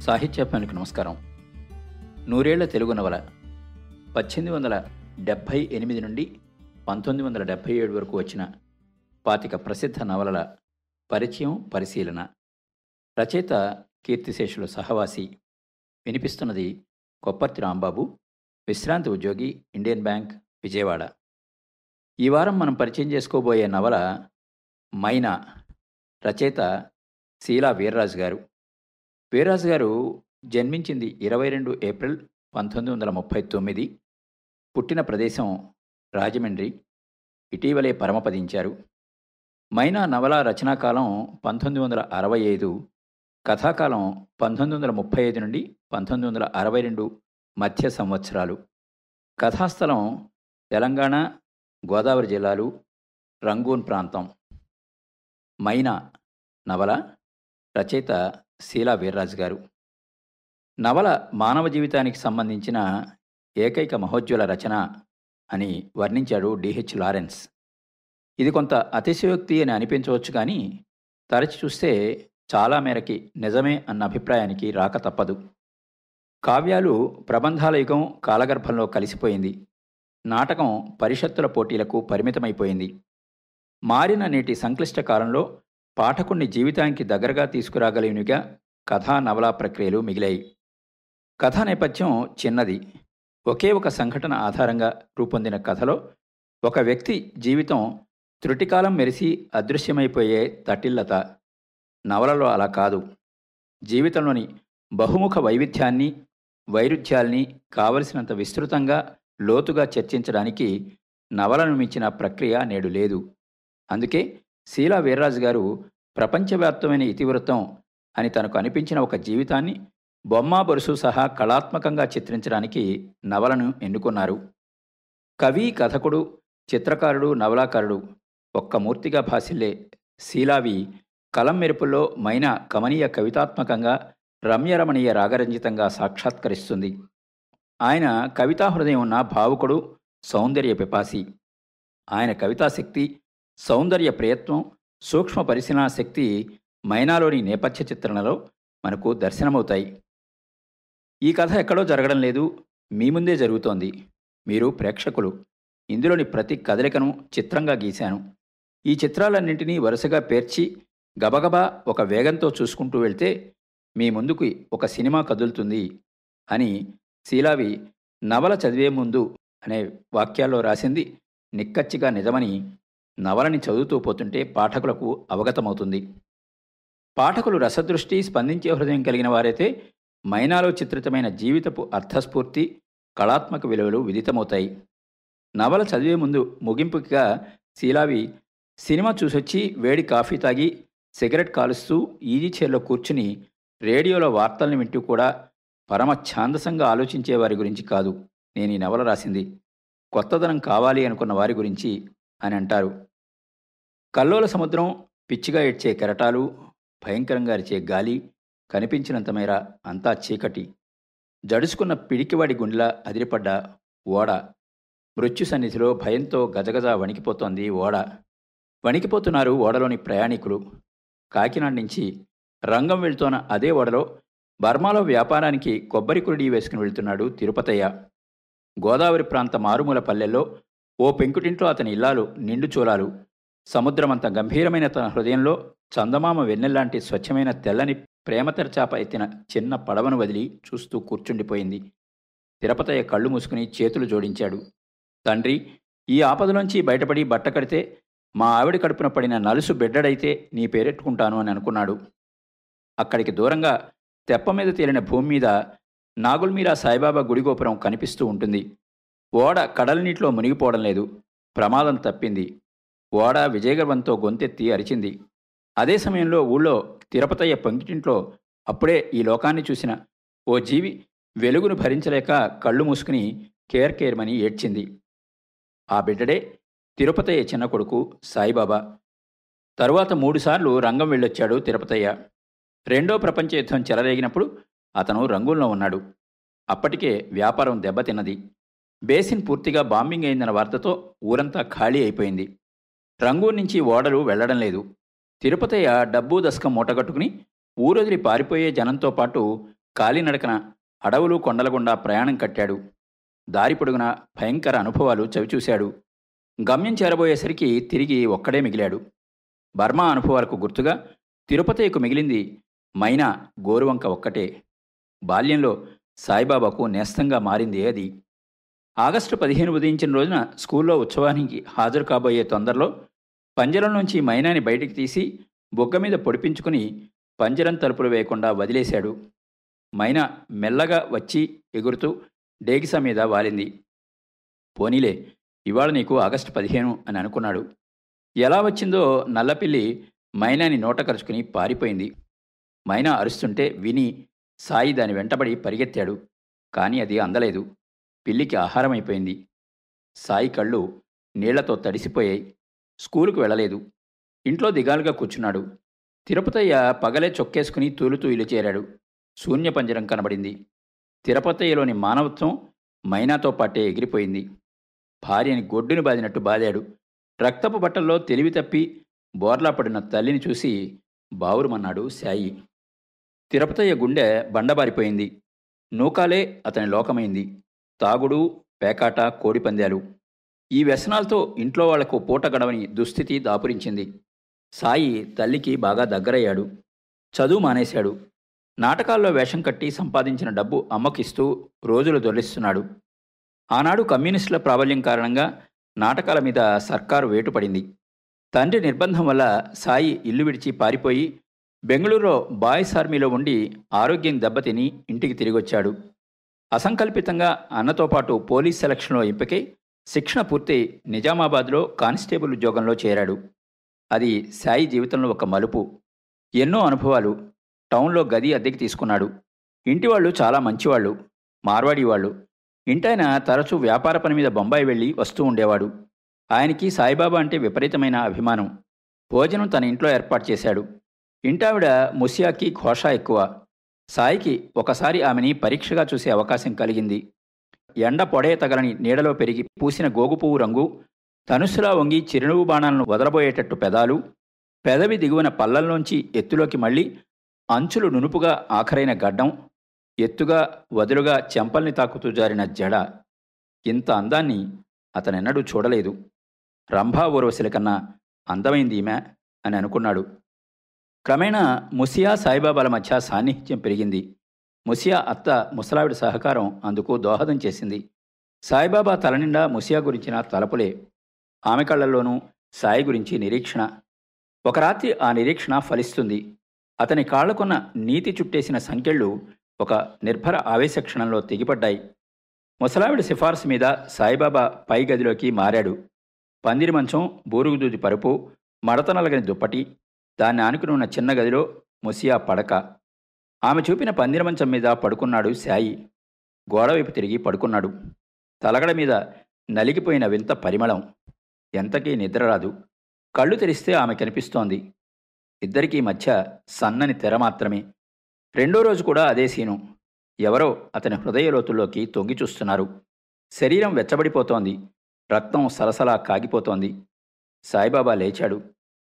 సాహిత్యాభిమానికి నమస్కారం. నూరేళ్ళ తెలుగు నవల పద్దెనిమిది వందల డెబ్భై ఎనిమిది నుండి పంతొమ్మిది వందల డెబ్భై ఏడు వరకు వచ్చిన పాతిక ప్రసిద్ధ నవలల పరిచయం పరిశీలన. రచయిత కీర్తిశేషులు సహవాసి. వినిపిస్తున్నది కొప్పర్తి రాంబాబు విశ్రాంతి ఉద్యోగి ఇండియన్ బ్యాంక్ విజయవాడ. ఈ వారం మనం పరిచయం చేసుకోబోయే నవల మైనా రచయిత శీలా వీర్రాజు గారు. వీరాజు గారు జన్మించింది ఇరవై రెండు ఏప్రిల్ పంతొమ్మిది వందల ముప్పై తొమ్మిది. పుట్టిన ప్రదేశం రాజమండ్రి. ఇటీవలే పరమపదించారు. మైనా నవల రచనాకాలం పంతొమ్మిది వందల అరవై ఐదు. కథాకాలం పంతొమ్మిది వందల ముప్పై ఐదు నుండి పంతొమ్మిది వందల అరవై రెండు మధ్య సంవత్సరాలు. కథాస్థలం తెలంగాణ గోదావరి జిల్లాలు రంగూన్ ప్రాంతం. మైనా నవల రచయిత శీలా వీర్రాజు గారు. నవల మానవ జీవితానికి సంబంధించిన ఏకైక మహోజ్వల రచన అని వర్ణించాడు డిహెచ్ లారెన్స్. ఇది కొంత అతిశయోక్తి అని అనిపించవచ్చు కానీ తరచి చూస్తే చాలా మేరకి నిజమే అన్న అభిప్రాయానికి రాక తప్పదు. కావ్యాలు ప్రబంధాల యుగం కాలగర్భంలో కలిసిపోయింది. నాటకం పరిషత్తుల పోటీలకు పరిమితమైపోయింది. మారిన నేటి సంక్లిష్ట కాలంలో పాఠకుణ్ణి జీవితానికి దగ్గరగా తీసుకురాగలిగినగా కథా నవలా ప్రక్రియలు మిగిలాయి. కథా నేపథ్యం చిన్నది. ఒకే ఒక సంఘటన ఆధారంగా రూపొందిన కథలో ఒక వ్యక్తి జీవితం త్రుటికాలం మెరిసి అదృశ్యమైపోయే తటిల్లత. నవలలో అలా కాదు. జీవితంలోని బహుముఖ వైవిధ్యాన్ని వైరుధ్యాల్ని కావలసినంత విస్తృతంగా లోతుగా చర్చించడానికి నవలను మించిన ప్రక్రియ నేడు లేదు. అందుకే శీలా వీర్రాజు గారు ప్రపంచవ్యాప్తమైన ఇతివృత్తం అని తనకు అనిపించిన ఒక జీవితాన్ని బొమ్మ బొరుసు సహా కళాత్మకంగా చిత్రించడానికి నవలను ఎన్నుకున్నారు. కవి కథకుడు చిత్రకారుడు నవలాకారుడు ఒక్క మూర్తిగా భాసిల్లే శీలావి కలం మెరుపుల్లో మైన కమనీయ కవితాత్మకంగా రమ్యరమణీయ రాగరంజితంగా సాక్షాత్కరిస్తుంది. ఆయన కవితా హృదయం ఉన్న భావుకుడు సౌందర్య పిపాసి. ఆయన కవితాశక్తి సౌందర్య ప్రయత్నం సూక్ష్మ పరిశీలనా శక్తి మైనాలోని నేపథ్య చిత్రణలో మనకు దర్శనమవుతాయి. ఈ కథ ఎక్కడో జరగడం లేదు మీ ముందే జరుగుతోంది. మీరు ప్రేక్షకులు. ఇందులోని ప్రతి కదలికను చిత్రంగా గీశాను. ఈ చిత్రాలన్నింటినీ వరుసగా పేర్చి గబగబా ఒక వేగంతో చూసుకుంటూ వెళ్తే మీ ముందుకు ఒక సినిమా కదులుతుంది అని శీలావి నవల చదివే ముందు అనే వాక్యాల్లో రాసింది నిక్కచ్చిగా నిజమని నవలని చదువుతూ పోతుంటే పాఠకులకు అవగతమవుతుంది. పాఠకులు రసదృష్టి స్పందించే హృదయం కలిగిన వారైతే మైనాలో చిత్రితమైన జీవితపు అర్థస్ఫూర్తి కళాత్మక విలువలు విదితమవుతాయి. నవల చదివే ముందు ముగింపుగా శీలావి సినిమా చూసొచ్చి వేడి కాఫీ తాగి సిగరెట్ కాలుస్తూ ఈజీ చైర్లో కూర్చుని రేడియోలో వార్తల్ని వింటూ కూడా పరమ ఛాందసంగా ఆలోచించే వారి గురించి కాదు. నేను ఈ నవల రాసింది. కొత్తదనం కావాలి అనుకున్న వారి గురించి అని అంటారు. కల్లోల సముద్రం పిచ్చిగా ఏడ్చే కెరటాలు భయంకరంగా అరిచే గాలి కనిపించినంత మేర అంతా చీకటి. జడుసుకున్న పిడికివాడి గుండెలా అదిరిపడ్డ ఓడ. మృత్యు సన్నిధిలో భయంతో గజగజ వణికిపోతోంది ఓడ. వణికిపోతున్నారు ఓడలోని ప్రయాణికులు. కాకినాడ నుంచి రంగం వెళ్తోన్న అదే ఓడలో బర్మాలో వ్యాపారానికి కొబ్బరి కురుడి వేసుకుని వెళ్తున్నాడు తిరుపతయ్య. గోదావరి ప్రాంత మారుమూల పల్లెల్లో ఓ పెంకుటింట్లో అతని ఇల్లాలు నిండు చూలాలు సముద్రమంత గంభీరమైన తన హృదయంలో చందమామ వెన్నెల్లాంటి స్వచ్ఛమైన తెల్లని ప్రేమతెరచాప ఎత్తిన చిన్న పడవను వదిలి చూస్తూ కూర్చుండిపోయింది. తిరుపతయ్య కళ్ళు మూసుకుని చేతులు జోడించాడు. తండ్రి ఈ ఆపదలోంచి బయటపడి బట్ట కడితే మా ఆవిడ కడుపున పడిన నలుసు బిడ్డడైతే నీ పేరెట్టుకుంటాను అని అనుకున్నాడు. అక్కడికి దూరంగా తెప్ప మీద తేలిన భూమి మీద నాగుల్మీరా సాయిబాబా గుడి గోపురం కనిపిస్తూ ఉంటుంది. ఓడ కడల నీటిలో మునిగిపోవడం లేదు. ప్రమాదం తప్పింది. ఓడ విజయగర్వంతో గొంతెత్తి అరిచింది. అదే సమయంలో ఊళ్ళో తిరుపతయ్య పంకిటింట్లో అప్పుడే ఈ లోకాన్ని చూసిన ఓ జీవి వెలుగును భరించలేక కళ్ళు మూసుకుని కేర్ కేర్మని ఏడ్చింది. ఆ బిడ్డడే తిరుపతయ్య చిన్న కొడుకు సాయిబాబా. తరువాత మూడుసార్లు రంగం వెళ్ళొచ్చాడు తిరుపతయ్య. రెండో ప్రపంచ యుద్ధం చెలరేగినప్పుడు అతను రంగుల్లో ఉన్నాడు. అప్పటికే వ్యాపారం దెబ్బతిన్నది. బేసిన్ పూర్తిగా బాంబింగ్ అయిందన్న వార్తతో ఊరంతా ఖాళీ అయిపోయింది. రంగూన్ నుంచి ఓడలు వెళ్ళడం లేదు. తిరుపతయ్య డబ్బు దశకం మూటగట్టుకుని ఊరొదిలి పారిపోయే జనంతో పాటు కాలినడకన అడవులు కొండలగుండా ప్రయాణం కట్టాడు. దారి పొడుగున భయంకర అనుభవాలు చవిచూశాడు. గమ్యం చేరబోయేసరికి తిరిగి ఒక్కడే మిగిలాడు. బర్మా అనుభవాలకు గుర్తుగా తిరుపతికు మిగిలింది మైనా గోరువంక ఒక్కటే. బాల్యంలో సాయిబాబాకు నేస్తంగా మారింది అది. ఆగస్టు పదిహేను ఉదయించిన రోజున స్కూల్లో ఉత్సవానికి హాజరు కాబోయే తొందరలో పంజరం నుంచి మైనాని బయటికి తీసి బొగ్గ మీద పొడిపించుకుని పంజరం తలుపులు వేయకుండా వదిలేశాడు. మైనా మెల్లగా వచ్చి ఎగురుతూ డేగిస మీద వాలింది. పోనీలే ఇవాళ నీకు ఆగస్టు పదిహేను అని అనుకున్నాడు. ఎలా వచ్చిందో నల్లపిల్లి మైనాని నోట కరుచుకుని పారిపోయింది. మైనా అరుస్తుంటే విని సాయి దాని వెంటబడి పరిగెత్తాడు. కానీ అది అందలేదు. పిల్లికి ఆహారం అయిపోయింది సాయి కళ్ళు నీళ్ళతో తడిసిపోయాయి. స్కూలుకు వెళ్ళలేదు. ఇంట్లో దిగాలుగా కూర్చున్నాడు. తిరుపతయ్య పగలే చొక్కేసుకుని తూలుతూ ఇల్లు చేరాడు. శూన్య పంజరం కనబడింది. తిరుపతయ్యలోని మానవత్వం మైనాతో పాటే ఎగిరిపోయింది. భార్యని గొడ్డుని బాదినట్టు బాదాడు. రక్తపు బట్టల్లో తెలివి తప్పి బోర్లా పడిన తల్లిని చూసి బావురుమన్నాడు శాయి. తిరుపతయ్య గుండె బండబారిపోయింది. నూకాలే అతని లోకమైంది. తాగుడు పేకాట కోడిపందాలు. ఈ వ్యసనాలతో ఇంట్లో వాళ్ళకు పూట గడవని దుస్థితి దాపురించింది. సాయి తల్లికి బాగా దగ్గరయ్యాడు. చదువు మానేశాడు. నాటకాల్లో వేషం కట్టి సంపాదించిన డబ్బు అమ్మకిస్తూ రోజులు దొరిస్తున్నాడు ఆనాడు కమ్యూనిస్టుల ప్రాబల్యం కారణంగా నాటకాల మీద సర్కారు వేటుపడింది. తండ్రి నిర్బంధం వల్ల సాయి ఇల్లు విడిచి పారిపోయి బెంగళూరులో బాయ్స్ ఆర్మీలో ఉండి ఆరోగ్యం దెబ్బతిని ఇంటికి తిరిగొచ్చాడు. అసంకల్పితంగా అన్నతో పాటు పోలీస్ సెలక్షన్లో ఎంపికై శిక్షణ పూర్తి నిజామాబాద్లో కానిస్టేబుల్ ఉద్యోగంలో చేరాడు. అది సాయి జీవితంలో ఒక మలుపు. ఎన్నో అనుభవాలు టౌన్లో గది అద్దెకి తీసుకున్నాడు. ఇంటివాళ్ళు చాలా మంచివాళ్ళు మార్వాడి వాళ్ళు. ఇంటాయన తరచూ వ్యాపార పని మీద బొంబాయి వెళ్ళి వస్తూ ఉండేవాడు. ఆయనకి సాయిబాబా అంటే విపరీతమైన అభిమానం. భోజనం తన ఇంట్లో ఏర్పాటు చేశాడు. ఇంటావిడ ముసియాకి ఘోష ఎక్కువ. సాయికి ఒకసారి ఆమెని పరీక్షగా చూసే అవకాశం కలిగింది. ఎండ పొడే తగలని నీడలో పెరిగి పూసిన గోగు పువ్వు రంగు తనుసులా వంగి చిరునవ్వు బాణాలను వదలబోయేటట్టు పెదాలు పెదవి దిగువన పల్లల్లోంచి ఎత్తులోకి మళ్ళీ అంచులు నునుపుగా ఆఖరైన గడ్డం ఎత్తుగా వదులుగా చెంపల్ని తాకుతూ జారిన జడ. ఇంత అందాన్ని అతనెన్నడూ చూడలేదు. రంభా ఊర్వశిల కన్నా అందమైంది ఈమె అని అనుకున్నాడు. క్రమేణా ముసియా సాయిబాబాల మధ్య సాన్నిహిత్యం పెరిగింది. ముసియా అత్త ముసలావిడ సహకారం అందుకు దోహదం చేసింది. సాయిబాబా తలనిండా ముసియా గురించిన తలపులే. ఆమె కళ్ళల్లోనూ సాయి గురించి నిరీక్షణ. ఒక రాత్రి ఆ నిరీక్షణ ఫలిస్తుంది. అతని కాళ్ళకున్న నీతి చుట్టేసిన సంఖ్యళ్ళు ఒక నిర్భర ఆవేశక్షణంలో తెగిపడ్డాయి. ముసలావిడ సిఫార్సు మీద సాయిబాబా పై గదిలోకి మారాడు. పందిరి మంచం బూరుగుదూది పరుపు మడత నలగని దుప్పటి దాన్ని ఆనుకుని ఉన్న చిన్న గదిలో ముసియా పడక. ఆమె చూపిన పందిర మంచం మీద పడుకున్నాడు శాయి. గోడవైపు తిరిగి పడుకున్నాడు. తలగడ మీద నలిగిపోయిన వింత పరిమళం. ఎంతకీ నిద్ర రాదు. కళ్ళు తెరిస్తే ఆమె కనిపిస్తోంది. ఇద్దరికీ మధ్య సన్నని తెర మాత్రమే. రెండో రోజు కూడా అదే సీను. ఎవరో అతని హృదయ లోతుల్లోకి తొంగి చూస్తున్నారు. శరీరం వెచ్చబడిపోతోంది. రక్తం సలసలా కాగిపోతోంది. సాయిబాబా లేచాడు.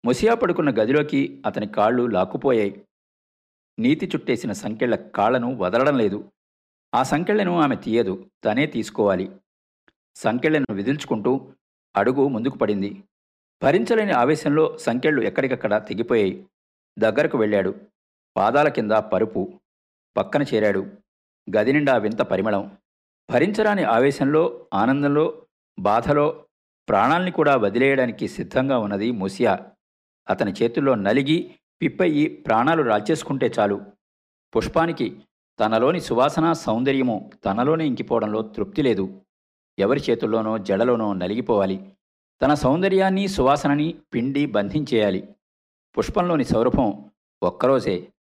ముసియా పడుకున్న గదిలోకి అతని కాళ్ళు లాక్కుపోయాయి. నీతి చుట్టేసిన సంకెళ్ళ కాళ్ళను వదలడం లేదు. ఆ సంకెళ్ళను ఆమె తీయదు తనే తీసుకోవాలి. సంకెళ్ళను విదిల్చుకుంటూ అడుగు ముందుకు పడింది. భరించలేని ఆవేశంలో సంకెళ్ళు ఎక్కడికక్కడ తెగిపోయాయి. దగ్గరకు వెళ్ళాడు. పాదాల కింద పరుపు పక్కన చేరాడు. గది నిండా వింత పరిమళం. భరించరాని ఆవేశంలో ఆనందంలో బాధలో ప్రాణాల్ని కూడా వదిలేయడానికి సిద్ధంగా ఉన్నది ముసియా. అతని చేతుల్లో నలిగి పిప్పయ్యి ప్రాణాలు రాల్చేసుకుంటే చాలు. పుష్పానికి తనలోని సువాసన సౌందర్యము తనలోనే ఇంకిపోవడంలో తృప్తి లేదు. ఎవరి చేతుల్లోనో జడలోనో నలిగిపోవాలి. తన సౌందర్యాన్ని సువాసనని పిండి బంధించేయాలి. పుష్పంలోని సౌరభం ఒక్కరోజే.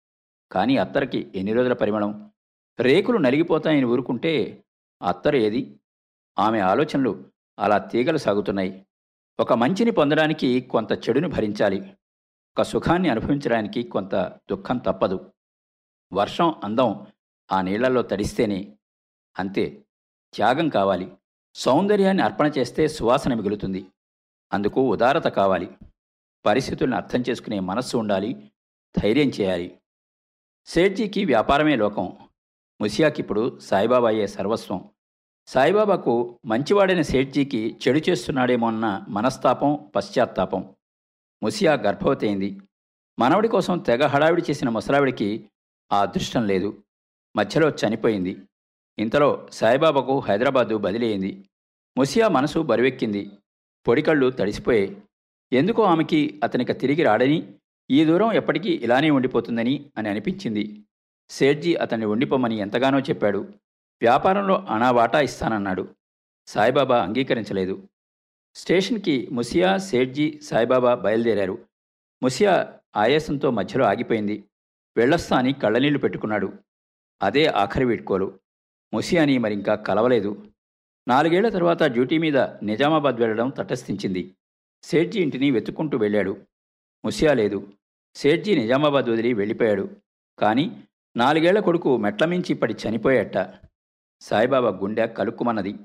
కానీ అత్తరికి ఎన్ని రోజుల పరిమళం? రేకులు నలిగిపోతాయని ఊరుకుంటే అత్తరు ఏది? ఆమె ఆలోచనలు అలా తీగలు సాగుతున్నాయి. ఒక మంచిని పొందడానికి కొంత చెడుని భరించాలి. ఒక సుఖాన్ని అనుభవించడానికి కొంత దుఃఖం తప్పదు. వర్షం అందం ఆ నీళ్ళలో తడిస్తేనే అంతే త్యాగం కావాలి. సౌందర్యాన్ని అర్పణ చేస్తే సువాసన మిగులుతుంది. అందుకు ఉదారత కావాలి. పరిస్థితులను అర్థం చేసుకునే మనస్సు ఉండాలి. ధైర్యం చేయాలి. సేట్జీకి వ్యాపారమే లోకం. ముసియాకిప్పుడు సాయిబాబాయే సర్వస్వం. సాయిబాబాకు మంచివాడైన సేట్జీకి చెడు చేస్తున్నాడేమో అన్న మనస్తాపం పశ్చాత్తాపం. ముసియా గర్భవతి అయింది మనవడి కోసం తెగ హడావిడి చేసిన ముసలావిడికి ఆ అదృష్టం లేదు. మధ్యలో చనిపోయింది. ఇంతలో సాయిబాబాకు హైదరాబాదు బదిలీ అయింది ముసియా మనసు బరువెక్కింది. పొడికళ్ళు తడిసిపోయాయి. ఎందుకో ఆమెకి అతనికి తిరిగి రాడని ఈ దూరం ఎప్పటికీ ఇలానే ఉండిపోతుందని అని అనిపించింది. సేట్జీ అతన్ని ఉండిపోమని ఎంతగానో చెప్పాడు. వ్యాపారంలో అనా వాటా ఇస్తానన్నాడు. సాయిబాబా అంగీకరించలేదు. స్టేషన్కి ముసియా సేట్జీ సాయిబాబా బయలుదేరారు. ముసియా ఆయాసంతో మధ్యలో ఆగిపోయింది. వెళ్ళొస్తా అని కళ్ళనీళ్ళు పెట్టుకున్నాడు. అదే ఆఖరి వీడ్కోలు. ముసియాని మరింకా కలవలేదు. నాలుగేళ్ళ తర్వాత డ్యూటీ మీద నిజామాబాద్ వెళ్ళడం తటస్థించింది. సేట్జీ ఇంటిని వెతుక్కుంటూ వెళ్ళాడు. ముసియా లేదు. సేట్జీ నిజామాబాద్ వదిలి వెళ్ళిపోయాడు. కానీ నాలుగేళ్ళ కొడుకు మెట్లమించి పడి చనిపోయాట. సాయిబాబా గుండె కలుక్కుమన్నది.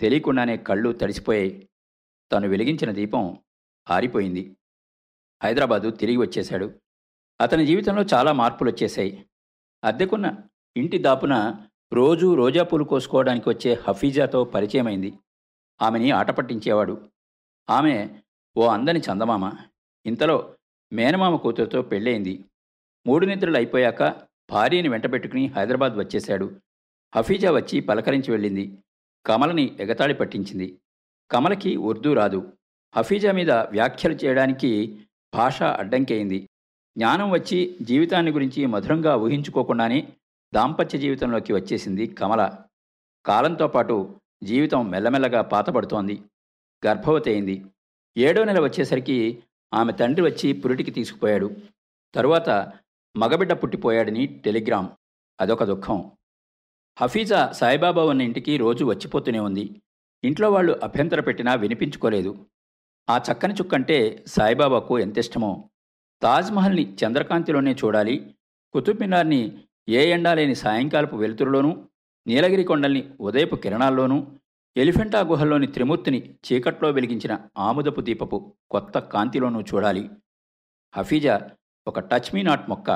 తెలియకుండానే కళ్ళు తడిసిపోయాయి. తను వెలిగించిన దీపం ఆరిపోయింది. హైదరాబాదు తిరిగి వచ్చేశాడు. అతని జీవితంలో చాలా మార్పులు వచ్చేశాయి అద్దెకున్న ఇంటి దాపున రోజూ రోజా పూలు కోసుకోవడానికి వచ్చే హఫీజాతో పరిచయమైంది. ఆమెని ఆట పట్టించేవాడు. ఆమె ఓ అందని చందమామ ఇంతలో మేనమామ కూతురుతో పెళ్ళయింది. మూడు నిద్రలు అయిపోయాక భార్యని వెంటబెట్టుకుని హైదరాబాద్ వచ్చేశాడు. హఫీజా వచ్చి పలకరించి వెళ్ళింది. కమలని ఎగతాళి పట్టించింది. కమలకి ఉర్దూ రాదు. హఫీజా మీద వ్యాఖ్యలు చేయడానికి భాష అడ్డంకైంది జ్ఞానం వచ్చి జీవితాన్ని గురించి మధురంగా ఊహించుకోకుండానే దాంపత్య జీవితంలోకి వచ్చేసింది కమల. కాలంతో పాటు జీవితం మెల్లమెల్లగా పాతపడుతోంది. గర్భవతి అయింది ఏడో నెల వచ్చేసరికి ఆమె తండ్రి వచ్చి పురిటికి తీసుకుపోయాడు. తరువాత మగబిడ్డ పుట్టిపోయాడని టెలిగ్రామ్. అదొక దుఃఖం. హఫీజా సాయిబాబా ఉన్న ఇంటికి రోజు వచ్చిపోతూనే ఉంది. ఇంట్లో వాళ్ళు అభ్యంతర పెట్టినా వినిపించుకోలేదు. ఆ చక్కని చుక్కంటే సాయిబాబాకు ఎంతిష్టమో. తాజ్మహల్ని చంద్రకాంతిలోనే చూడాలి. కుతుబ్ మినార్ని ఏ ఎండా లేని సాయంకాలపు వెలుతురులోనూ నీలగిరి కొండల్ని ఉదయపు కిరణాల్లోనూ ఎలిఫెంటా గుహల్లోని త్రిమూర్తిని చీకట్లో వెలిగించిన ఆముదపు దీపపు కొత్త కాంతిలోనూ చూడాలి. హఫీజా ఒక టచ్ మీ నాట్ మొక్క.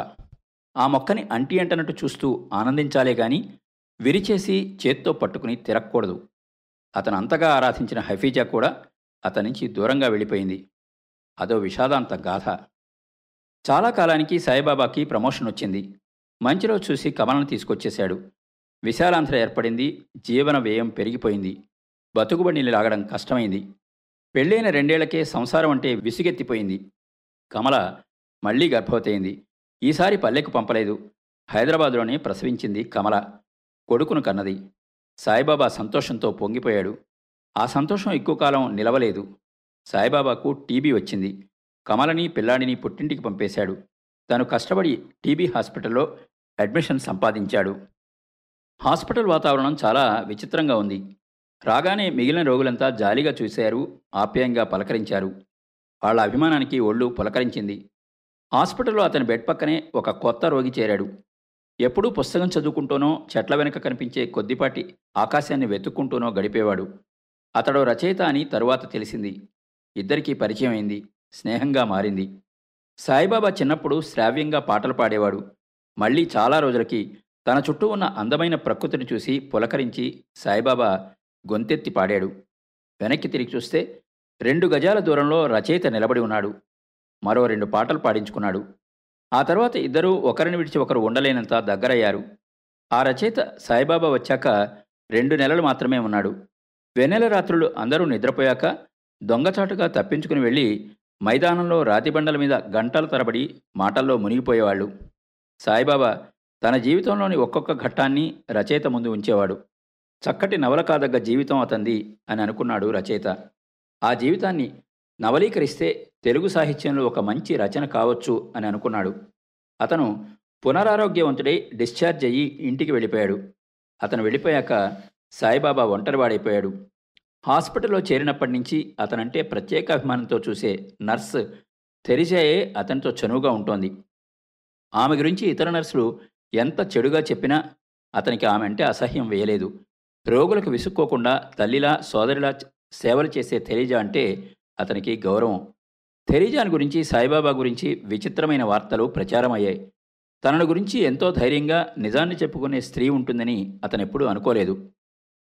ఆ మొక్కని అంటి అంటనట్టు చూస్తూ ఆనందించాలే గాని విరిచేసి చేత్తో పట్టుకుని తిరగకూడదు అతను అంతగా ఆరాధించిన హఫీజా కూడా అతని నుంచి దూరంగా వెళ్ళిపోయింది. అదో విషాదాంత గాథ. చాలా కాలానికి సాయిబాబాకి ప్రమోషన్ వచ్చింది. మంచి రోజు చూసి కమలను తీసుకొచ్చేశాడు. విశాలాంధ్ర ఏర్పడింది. జీవన వ్యయం పెరిగిపోయింది. బతుకుబడిని లాగడం కష్టమైంది. పెళ్ళైన రెండేళ్ళకే సంసారం అంటే విసుగెత్తిపోయింది. కమల మళ్ళీ గర్భవతయింది. ఈసారి పల్లెకు పంపలేదు. హైదరాబాదులోనే ప్రసవించింది కమల. కొడుకును కన్నది. సాయిబాబా సంతోషంతో పొంగిపోయాడు. ఆ సంతోషం ఎక్కువ కాలం నిలవలేదు. సాయిబాబాకు టీబీ వచ్చింది. కమలని పిల్లాడిని పుట్టింటికి పంపేశాడు. తను కష్టపడి టీబీ హాస్పిటల్లో అడ్మిషన్ సంపాదించాడు. హాస్పిటల్ వాతావరణం చాలా విచిత్రంగా ఉంది. రాగానే మిగిలిన రోగులంతా జాలిగా చూశారు ఆప్యాయంగా పలకరించారు. వాళ్ళ అభిమానానికి ఒళ్ళు పులకరించింది. హాస్పిటల్లో అతని బెడ్ పక్కనే ఒక కొత్త రోగి చేరాడు. ఎప్పుడూ పుస్తకం చదువుకుంటూనో చెట్ల వెనక కనిపించే కొద్దిపాటి ఆకాశాన్ని వెతుక్కుంటూనో గడిపేవాడు. అతడు రచయిత అని తరువాత తెలిసింది. ఇద్దరికీ పరిచయం అయింది. స్నేహంగా మారింది. సాయిబాబా చిన్నప్పుడు శ్రావ్యంగా పాటలు పాడేవాడు. మళ్ళీ చాలా రోజులకి తన చుట్టూ ఉన్న అందమైన ప్రకృతిని చూసి పులకరించి సాయిబాబా గొంతెత్తి పాడాడు. వెనక్కి తిరిగి చూస్తే రెండు గజాల దూరంలో రచయిత నిలబడి ఉన్నాడు. మరో రెండు పాటలు పాడించుకున్నాడు. ఆ తర్వాత ఇద్దరూ ఒకరిని విడిచి ఒకరు ఉండలేనంత దగ్గరయ్యారు. ఆ రచయిత సాయిబాబా వచ్చాక రెండు నెలలు మాత్రమే ఉన్నాడు. వెన్నెల రాత్రులు అందరూ నిద్రపోయాక దొంగచాటుగా తప్పించుకుని వెళ్ళి మైదానంలో రాతిబండల మీద గంటల తరబడి మాటల్లో మునిగిపోయేవాళ్ళు. సాయిబాబా తన జీవితంలోని ఒక్కొక్క ఘట్టాన్ని రచయిత ముందు ఉంచేవాడు. చక్కటి నవల కాదగ్గ జీవితం అతంది అని అనుకున్నాడు రచయిత. ఆ జీవితాన్ని నవలీకరిస్తే తెలుగు సాహిత్యంలో ఒక మంచి రచన కావచ్చు అని అనుకున్నాడు. అతను పునరారోగ్యవంతుడై డిశ్చార్జ్ అయ్యి ఇంటికి వెళ్ళిపోయాడు. అతను వెళ్ళిపోయాక సాయిబాబా ఒంటరివాడైపోయాడు. హాస్పిటల్లో చేరినప్పటి నుంచి అతనంటే ప్రత్యేక అభిమానంతో చూసే నర్స్ తెరిజాయే అతనితో చనువుగా ఉంటోంది. ఆమె గురించి ఇతర నర్సులు ఎంత చెడుగా చెప్పినా అతనికి ఆమె అంటే అసహ్యం వేయలేదు. రోగులకు విసుక్కోకుండా తల్లిలా సోదరిలా సేవలు చేసే తెరీజా అంటే అతనికి గౌరవం. థెరీజాన్ గురించి సాయిబాబా గురించి విచిత్రమైన వార్తలు ప్రచారమయ్యాయి. తనను గురించి ఎంతో ధైర్యంగా నిజాన్ని చెప్పుకునే స్త్రీ ఉంటుందని అతనెప్పుడూ అనుకోలేదు.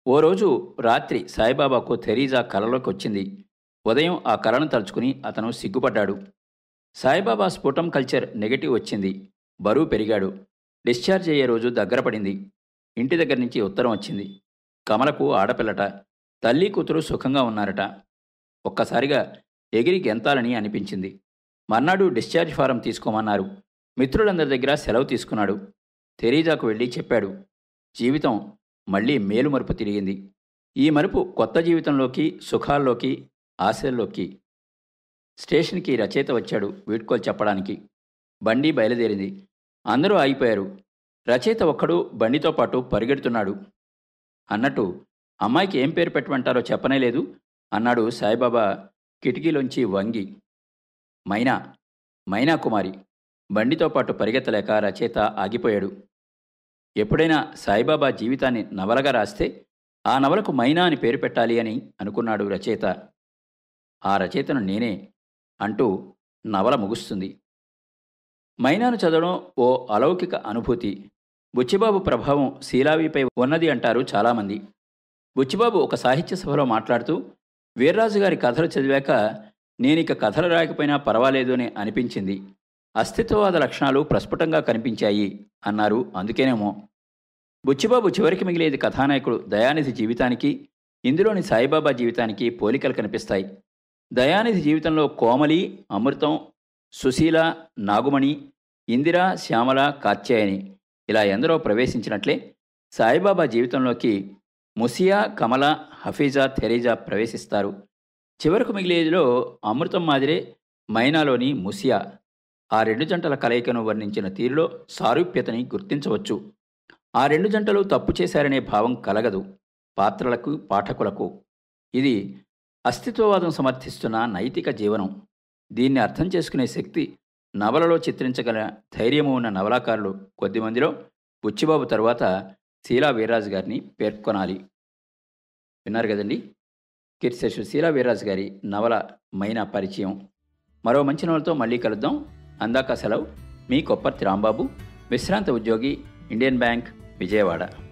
ఓ రోజు రాత్రి సాయిబాబాకు థెరీజా కలలోకి వచ్చింది ఉదయం ఆ కళను తలుచుకుని అతను సిగ్గుపడ్డాడు. సాయిబాబా స్ఫుటం కల్చర్ నెగటివ్ వచ్చింది. బరువు పెరిగాడు. డిశ్చార్జ్ అయ్యే రోజు దగ్గర పడింది. ఇంటి దగ్గర నుంచి ఉత్తరం వచ్చింది. కమలకు ఆడపిల్లట. తల్లి కూతురు సుఖంగా ఉన్నారట. ఒక్కసారిగా ఎగిరి గెంతాలని అనిపించింది. మర్నాడు డిశ్చార్జ్ ఫారం తీసుకోమన్నారు. మిత్రులందరి దగ్గర సెలవు తీసుకున్నాడు. తెరీజాకు వెళ్ళి చెప్పాడు. జీవితం మళ్ళీ మేలుమరుపు తిరిగింది. ఈ మరుపు కొత్త జీవితంలోకి సుఖాల్లోకి ఆశల్లోకి స్టేషన్కి రచయిత వచ్చాడు వీడ్కోలు చెప్పడానికి. బండి బయలుదేరింది. అందరూ ఆగిపోయారు. రచయిత ఒక్కడు బండితో పాటు పరిగెడుతున్నాడు. అన్నట్టు అమ్మాయికి ఏం పేరు పెట్టమంటారో చెప్పనే లేదు అన్నాడు సాయిబాబా కిటికీలోంచి వంగి మైనా మైనా కుమారి బండితో పాటు పరిగెత్తలేక రచయిత ఆగిపోయాడు. ఎప్పుడైనా సాయిబాబా జీవితాన్ని నవలగా రాస్తే ఆ నవలకు మైనా అని పేరు పెట్టాలి అని అనుకున్నాడు రచయిత. ఆ రచయితను నేనే అంటూ నవల ముగుస్తుంది. మైనాను చదవడం ఓ అలౌకిక అనుభూతి. బుచ్చిబాబు ప్రభావం శీలావిపై ఉన్నది అంటారు చాలామంది. బుచ్చిబాబు ఒక సాహిత్య సభలో మాట్లాడుతూ వీర్రాజు గారి కథలు చదివాక నేనిక కథలు రాయకపోయినా పర్వాలేదు అని అనిపించింది. అస్తిత్వవాద లక్షణాలు ప్రస్ఫుటంగా కనిపించాయి అన్నారు అందుకేనేమో. బుచ్చిబాబు చివరికి మిగిలేది కథానాయకుడు దయానిధి జీవితానికి ఇందులోని సాయిబాబా జీవితానికి పోలికలు కనిపిస్తాయి. దయానిధి జీవితంలో కోమలి అమృతం సుశీల నాగుమణి ఇందిర శ్యామల కాత్యాయని ఇలా ఎందరో ప్రవేశించినట్లే సాయిబాబా జీవితంలోకి ముసియా కమల హఫీజా థెరీజా ప్రవేశిస్తారు. చివరకు మిగిలేదిలో అమృతం మాదిరే మైనాలోని ముసియా. ఆ రెండు జంటల కలయికను వర్ణించిన తీరులో సారూప్యతని గుర్తించవచ్చు. ఆ రెండు జంటలు తప్పు చేశారనే భావం కలగదు పాత్రలకు పాఠకులకు. ఇది అస్తిత్వవాదం సమర్థిస్తున్న నైతిక జీవనం. దీన్ని అర్థం చేసుకునే శక్తి నవలలో చిత్రించగల ధైర్యము ఉన్న నవలాకారులు కొద్దిమందిలో. బుచ్చిబాబు తరువాత శీలా వీర్రాజు గారిని పేర్కొనాలి. విన్నారు కదండి? కీర్తిశేషు శీలా వీర్రాజు గారి నవల మైన పరిచయం. మరో మంచి నవలతో మళ్ళీ కలుద్దాం. అందాక సెలవు. మీ కొప్పర్తి రాంబాబు విశ్రాంత ఉద్యోగి ఇండియన్ బ్యాంక్ విజయవాడ.